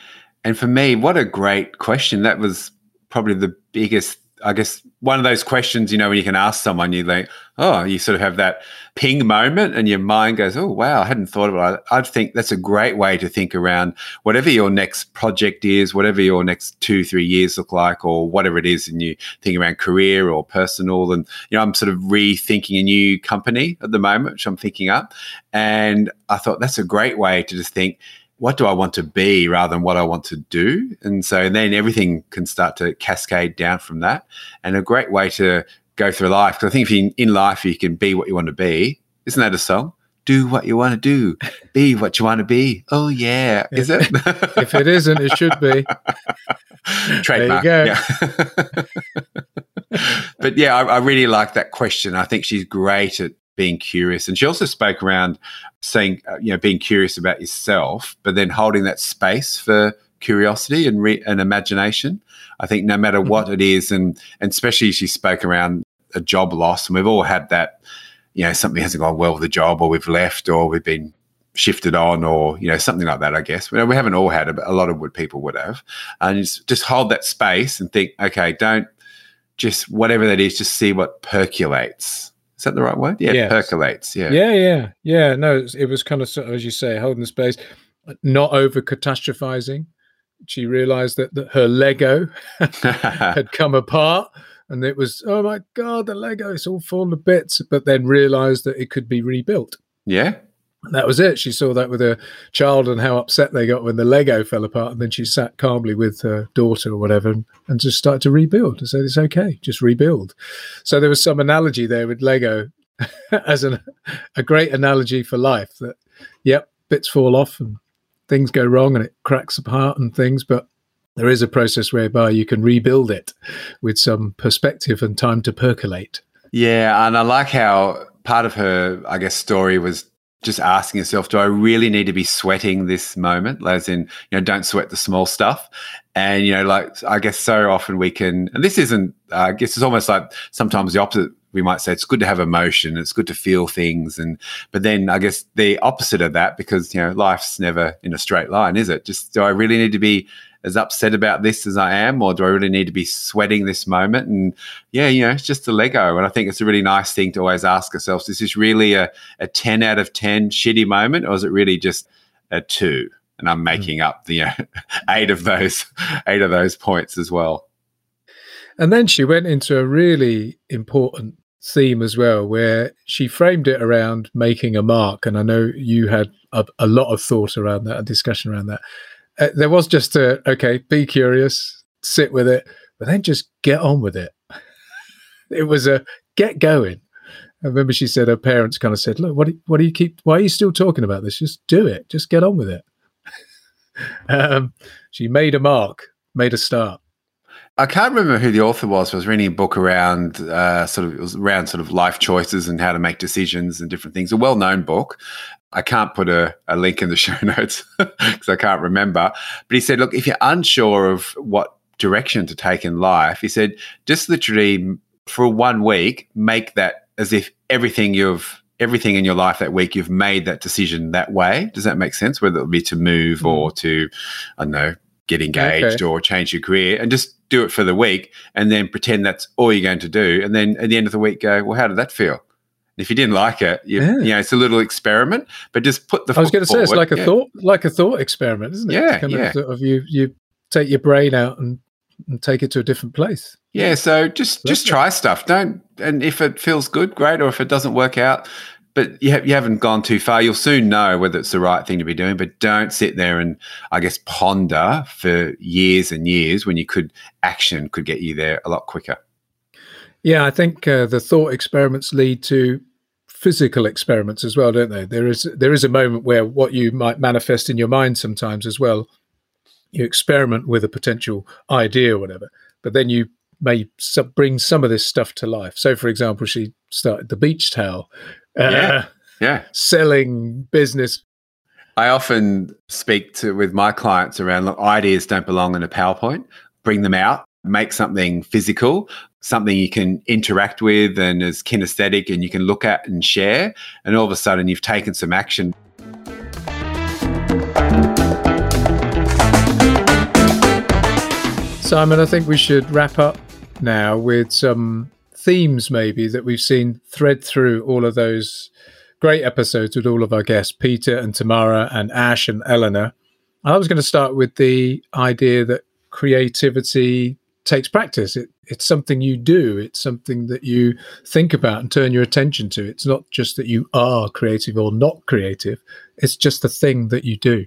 And for me, what a great question. That was probably the biggest I guess one of those questions, you know, when you can ask someone, you like, oh, you sort of have that ping moment and your mind goes, oh, wow, I hadn't thought about it. I'd think that's a great way to think around whatever your next project is, whatever your next two, three years look like, or whatever it is. And you think around career or personal. And, you know, I'm sort of rethinking a new company at the moment, which I'm thinking up. And I thought that's a great way to just think, what do I want to be rather than what I want to do? And so then everything can start to cascade down from that. And a great way to go through life, because I think if you in life you can be what you want to be, isn't that a song? Do what you want to do, be what you want to be. Oh yeah, is it? if it isn't, it should be. Trademark. There you go. Yeah. but yeah, I, I really like that question. I think she's great at being curious. And she also spoke around saying, uh, you know, being curious about yourself, but then holding that space for curiosity and, re- and imagination. I think no matter what mm-hmm. it is, and, and especially she spoke around a job loss, and we've all had that, you know, something hasn't gone well with the job, or we've left, or we've been shifted on or you know something like that i guess we haven't all had a, a lot of what people would have and just, just hold that space and think okay don't just whatever that is just see what percolates is that the right word? Yeah yes. percolates yeah. Yeah yeah yeah. No it was, kind of as you say holding the space not over catastrophizing. She realized that, that her lego had come apart and it was oh my god the lego it's all fallen to bits but then realized that it could be rebuilt. Yeah that was it. She saw that with her child and how upset they got when the Lego fell apart. And then she sat calmly with her daughter or whatever and, and just started to rebuild and said, it's okay, just rebuild. So there was some analogy there with Lego as an, a great analogy for life that, yep, bits fall off and things go wrong and it cracks apart and things, but there is a process whereby you can rebuild it with some perspective and time to percolate. Yeah. And I like how part of her, I guess, story was just asking yourself, do I really need to be sweating this moment? As in, you know, don't sweat the small stuff. And, you know, like, I guess so often we can, and this isn't, uh, I guess it's almost like sometimes the opposite. We might say it's good to have emotion, it's good to feel things. And, but then I guess the opposite of that, because, you know, life's never in a straight line, is it? Just do I really need to be as upset about this as I am, or do I really need to be sweating this moment? And yeah, you know, it's just a Lego. And I think it's a really nice thing to always ask ourselves: Is this really a, a ten out of ten shitty moment, or is it really just a two? And I'm hmm. making up the you know, eight of those eight of those points as well. And then she went into a really important theme as well, where she framed it around making a mark. And I know you had a, a lot of thought around that, a discussion around that uh, there was just a okay, be curious, sit with it, but then just get on with it. it was a get going. I remember she said her parents kind of said, "Look, what do, what do you keep? Why are you still talking about this? Just do it. Just get on with it." um, she made a mark, made a start. I can't remember who the author was. I was reading a book around uh, sort of it was around sort of life choices and how to make decisions and different things. A well-known book, I can't put a, a link in the show notes because I can't remember. But he said, look, if you're unsure of what direction to take in life, he said, just literally for one week, make that as if everything you've everything in your life that week you've made that decision that way. Does that make sense? Whether it be to move mm. or to, I don't know, get engaged okay. or change your career and just do it for the week and then pretend that's all you're going to do. And then at the end of the week go, well, how did that feel? If you didn't like it, you, yeah. you know, it's a little experiment, but just put the. I was going to say it's like a yeah. thought, like a thought experiment, isn't it? Yeah, kind yeah. Of, sort of you you take your brain out and, and take it to a different place. Yeah, so just just try stuff. Don't and if it feels good, great, or if it doesn't work out, but you, ha- you haven't gone too far. You'll soon know whether it's the right thing to be doing. But don't sit there and I guess ponder for years and years when you could action could get you there a lot quicker. Yeah, I think uh, the thought experiments lead to physical experiments as well, don't they? There is there is a moment where what you might manifest in your mind sometimes as well. You experiment with a potential idea or whatever, but then you may sub- bring some of this stuff to life. So, for example, she started the beach towel, uh, yeah, yeah, selling business. I often speak to with my clients around look, ideas don't belong in a PowerPoint. Bring them out, make something physical, something you can interact with and is kinesthetic and you can look at and share. And all of a sudden, you've taken some action. Simon, I think we should wrap up now with some themes, maybe, that we've seen thread through all of those great episodes with all of our guests, Peter and Tamara and Ash and Eleanor. I was going to start with the idea that creativity takes practice. It, it's something you do. It's something that you think about and turn your attention to. It's not just that you are creative or not creative. It's just the thing that you do.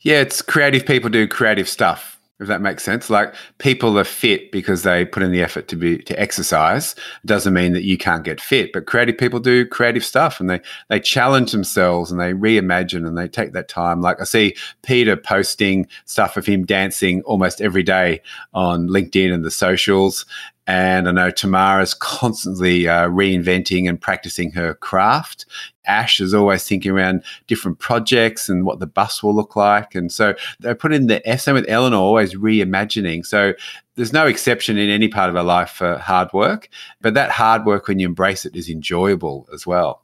Yeah, it's creative people do creative stuff if that makes sense. Like people are fit because they put in the effort to be to exercise. Doesn't mean that you can't get fit, but creative people do creative stuff and they they challenge themselves and they reimagine and they take that time. Like I see Peter posting stuff of him dancing almost every day on LinkedIn and the socials. And I know Tamara's constantly uh, reinventing and practicing her craft. Ash is always thinking around different projects and what the bus will look like. And so they put in the Same with Eleanor, always reimagining. So there's no exception in any part of our life for hard work, but that hard work, when you embrace it, is enjoyable as well.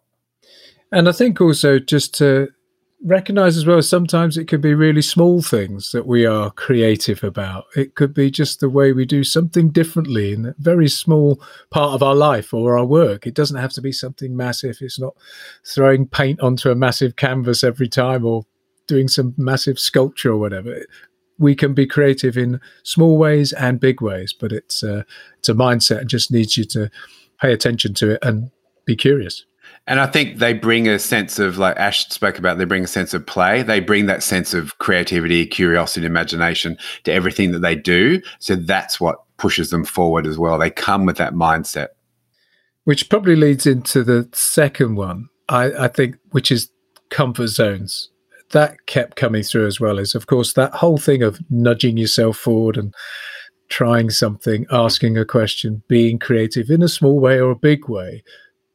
And I think also just to recognize as well sometimes it could be really small things that we are creative about. It could be just the way we do something differently in a very small part of our life or our work. It doesn't have to be something massive. It's not throwing paint onto a massive canvas every time or doing some massive sculpture or whatever. We can be creative in small ways and big ways but it's a, it's a mindset and just needs you to pay attention to it and be curious and I think they bring a sense of, like Ash spoke about, they bring a sense of play. They bring that sense of creativity, curiosity, imagination to everything that they do. So that's what pushes them forward as well. They come with that mindset. Which probably leads into the second one, I, I think, which is comfort zones. That kept coming through as well is of course, that whole thing of nudging yourself forward and trying something, asking a question, being creative in a small way or a big way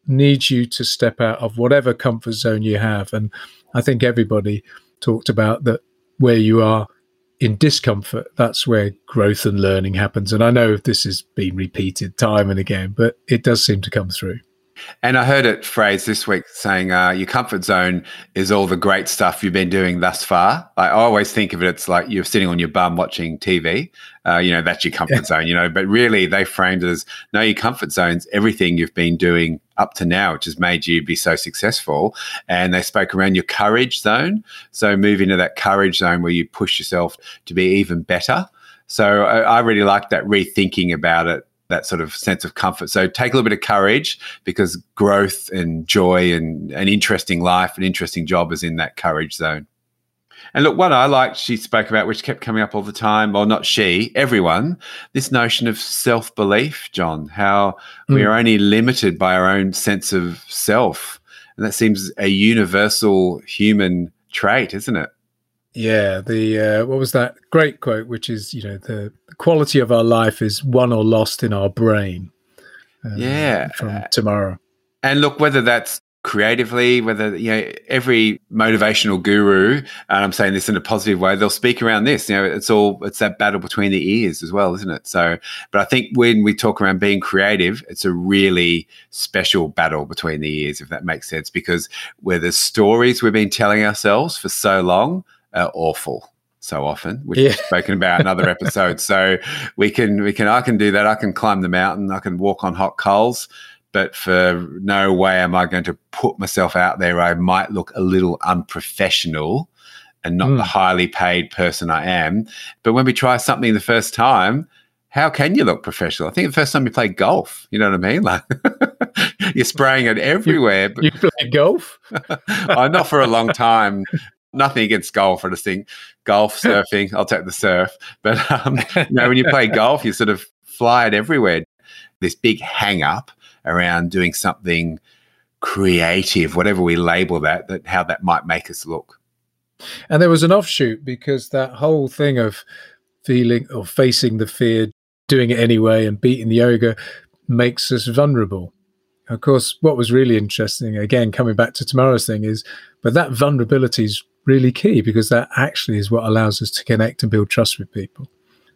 needs you to step out of whatever comfort zone you have. And I think everybody talked about that where you are in discomfort, that's where growth and learning happens. And I know this has been repeated time and again, but it does seem to come through. And I heard it phrased this week saying, uh, your comfort zone is all the great stuff you've been doing thus far. I always think of it, it's like you're sitting on your bum watching TV. Uh, you know, that's your comfort yeah. zone, you know, but really they framed it as no, your comfort zone's everything you've been doing up to now, which has made you be so successful. And they spoke around your courage zone. So move into that courage zone where you push yourself to be even better. So I, I really like that rethinking about it that sort of sense of comfort. So take a little bit of courage because growth and joy and an interesting life, an interesting job is in that courage zone. And look, what I liked, she spoke about, which kept coming up all the time, or not she, everyone, this notion of self belief, John, how mm. we are only limited by our own sense of self. And that seems a universal human trait, isn't it? Yeah, the uh, what was that great quote, which is you know the quality of our life is won or lost in our brain. Um, yeah, from Tamara. And look, whether that's creatively, whether you know every motivational guru, and I'm saying this in a positive way, they'll speak around this. You know, it's all it's that battle between the ears as well, isn't it? So, but I think when we talk around being creative, it's a really special battle between the ears, if that makes sense, because where the stories we've been telling ourselves for so long are awful so often, which yeah. we've spoken about in other episodes. So we can we can I can do that. I can climb the mountain. I can walk on hot coals. But for no way am I going to put myself out there. I might look a little unprofessional and not mm. the highly paid person I am. But when we try something the first time, how can you look professional? I think the first time you play golf, you know what I mean? Like you're spraying it everywhere. You, you play golf? I'm not for a long time nothing against golf. I just think golf, surfing, I'll take the surf. But um, you know, when you play golf, you sort of fly it everywhere. This big hang up around doing something creative, whatever we label that, that how that might make us look. And there was an offshoot because that whole thing of feeling or facing the fear, doing it anyway, and beating the ogre makes us vulnerable. Of course, what was really interesting, again, coming back to Tamara's thing, is but that vulnerability is really key because that actually is what allows us to connect and build trust with people.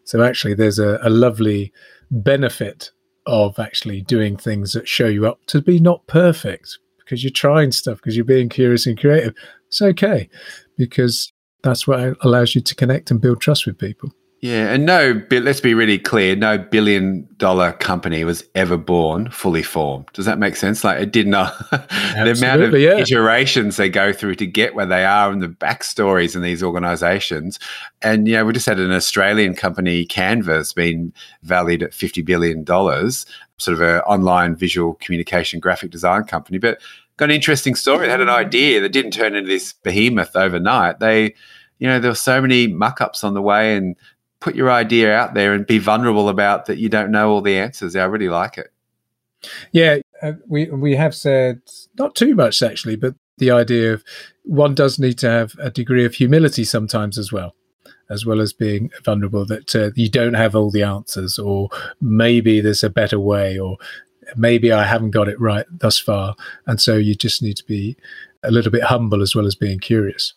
So actually, there's a, a lovely benefit of actually doing things that show you up to be not perfect because you're trying stuff because you're being curious and creative. It's okay because that's what allows you to connect and build trust with people. Yeah, and no, let's be really clear. No billion dollar company was ever born fully formed. Does that make sense? Like it did not. the amount of yeah. iterations they go through to get where they are, and the backstories in these organisations. And you know, we just had an Australian company, Canva's, been valued at fifty billion dollars. Sort of an online visual communication graphic design company, but got an interesting story. They had an idea that didn't turn into this behemoth overnight. They you know, there were so many muck ups on the way and put your idea out there and be vulnerable about that you don't know all the answers. I really like it. Yeah, uh, we we have said not too much actually, but the idea of one does need to have a degree of humility sometimes as well. as well as being vulnerable that uh, you don't have all the answers, or maybe there's a better way, or maybe I haven't got it right thus far. And so you just need to be a little bit humble as well as being curious.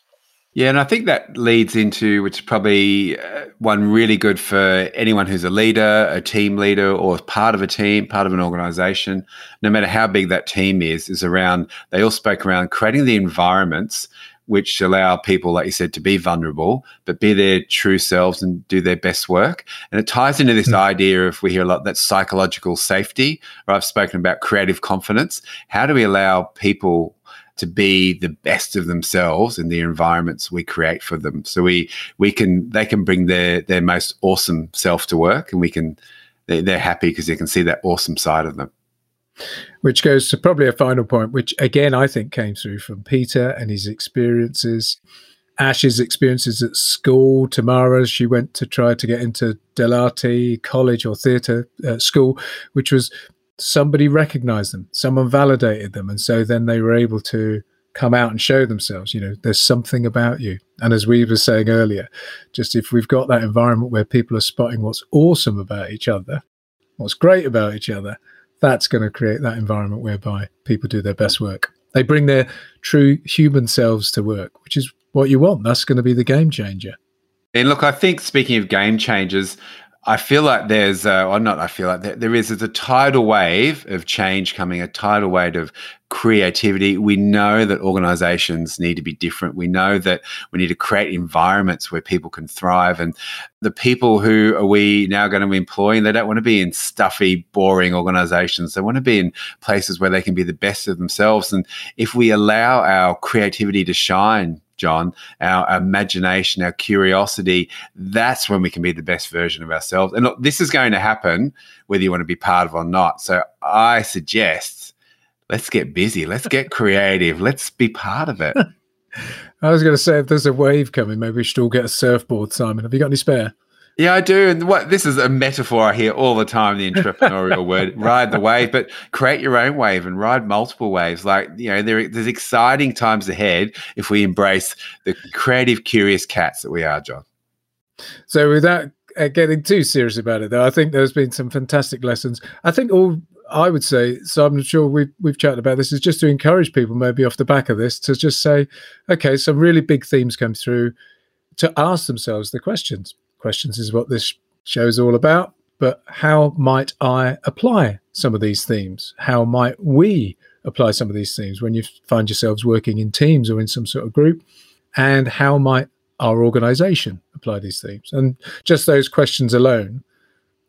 Yeah, and I think that leads into which is probably uh, one really good for anyone who's a leader, a team leader, or part of a team, part of an organization, no matter how big that team is, is around, they all spoke around creating the environments which allow people, like you said, to be vulnerable, but be their true selves and do their best work. And it ties into this mm. idea of we hear a lot that psychological safety, or I've spoken about creative confidence. How do we allow people to be the best of themselves in the environments we create for them? So we we can they can bring their their most awesome self to work, and we can they're, happy because they can see that awesome side of them. Which goes to probably a final point, which again I think came through from Peter and his experiences. Ash's experiences at school. Tamara, she went to try to get into Delarte College or theatre uh, school, which was somebody recognized them, someone validated them. And so then they were able to come out and show themselves. You know, there's something about you. And as we were saying earlier, just if we've got that environment where people are spotting what's awesome about each other, what's great about each other, that's going to create that environment whereby people do their best work. They bring their true human selves to work, which is what you want. That's going to be the game changer. And look, I think speaking of game changers, I feel like there's, uh, or not, I feel like there, there is a tidal wave of change coming, a tidal wave of creativity. We know that organizations need to be different. We know that we need to create environments where people can thrive. And the people who are we now going to be employing, they don't want to be in stuffy, boring organizations. They want to be in places where they can be the best of themselves. And if we allow our creativity to shine, John, our imagination, our curiosity, that's when we can be the best version of ourselves. And look, this is going to happen whether you want to be part of or not. So I suggest let's get busy, let's get creative, let's be part of it. I was going to say, if there's a wave coming, maybe we should all get a surfboard, Simon. Have you got any spare? Yeah, I do. And what this is a metaphor I hear all the time, the entrepreneurial word, ride the wave, but create your own wave and ride multiple waves. Like, you know, there, there's exciting times ahead if we embrace the creative, curious cats that we are, John. So, without uh, getting too serious about it, though, I think there's been some fantastic lessons. I think all I would say, so I'm sure we've, we've chatted about this, is just to encourage people, maybe off the back of this, to just say, okay, some really big themes come through, to ask themselves the questions questions is what this show is all about. But how might I apply some of these themes? How might we apply some of these themes when you find yourselves working in teams or in some sort of group? And how might our organization apply these themes? And just those questions alone,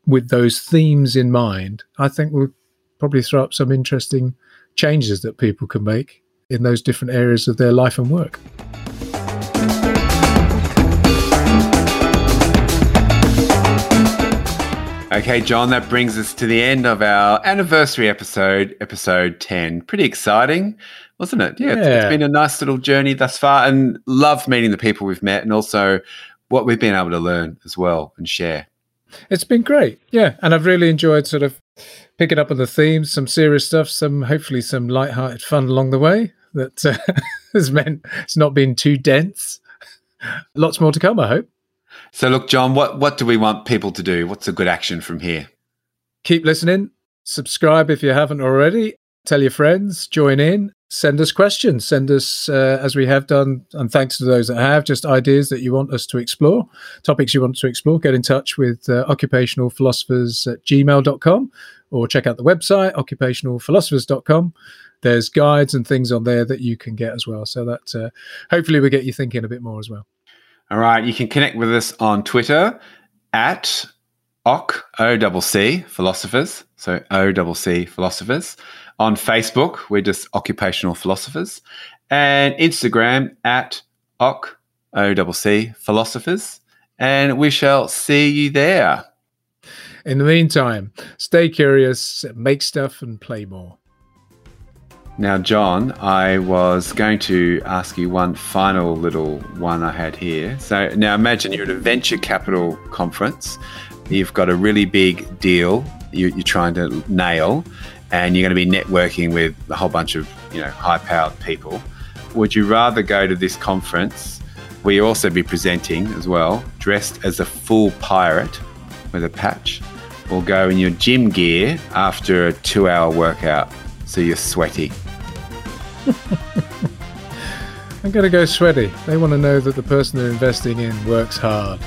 with those themes in mind, I think will probably throw up some interesting changes that people can make in those different areas of their life and work. Okay, John, that brings us to the end of our anniversary episode, episode 10. Pretty exciting, wasn't it? Yeah, yeah. It's, it's been a nice little journey thus far and loved meeting the people we've met and also what we've been able to learn as well and share. It's been great. Yeah. And I've really enjoyed sort of picking up on the themes, some serious stuff, some hopefully some light-hearted fun along the way that uh, has meant it's not been too dense. Lots more to come, I hope. So, look, John, what, what do we want people to do? What's a good action from here? Keep listening. Subscribe if you haven't already. Tell your friends, join in, send us questions, send us, uh, as we have done, and thanks to those that have, just ideas that you want us to explore, topics you want to explore. Get in touch with uh, occupationalphilosophers at gmail.com or check out the website, occupationalphilosophers.com. There's guides and things on there that you can get as well. So that uh, hopefully we get you thinking a bit more as well. All right. You can connect with us on Twitter at OC, O-C, philosophers. So O-C, philosophers. On Facebook, we're just occupational philosophers. And Instagram at OC, O-C, philosophers. And we shall see you there. In the meantime, stay curious, make stuff, and play more. Now, John, I was going to ask you one final little one I had here. So, now imagine you're at a venture capital conference, you've got a really big deal you, are trying to nail, and you're going to be networking with a whole bunch of you know high powered people. Would you rather go to this conference you also be presenting as well, dressed as a full pirate with a patch, or go in your gym gear after a two hour workout so you're sweaty? I'm going to go sweaty. They want to know that the person they're investing in works hard.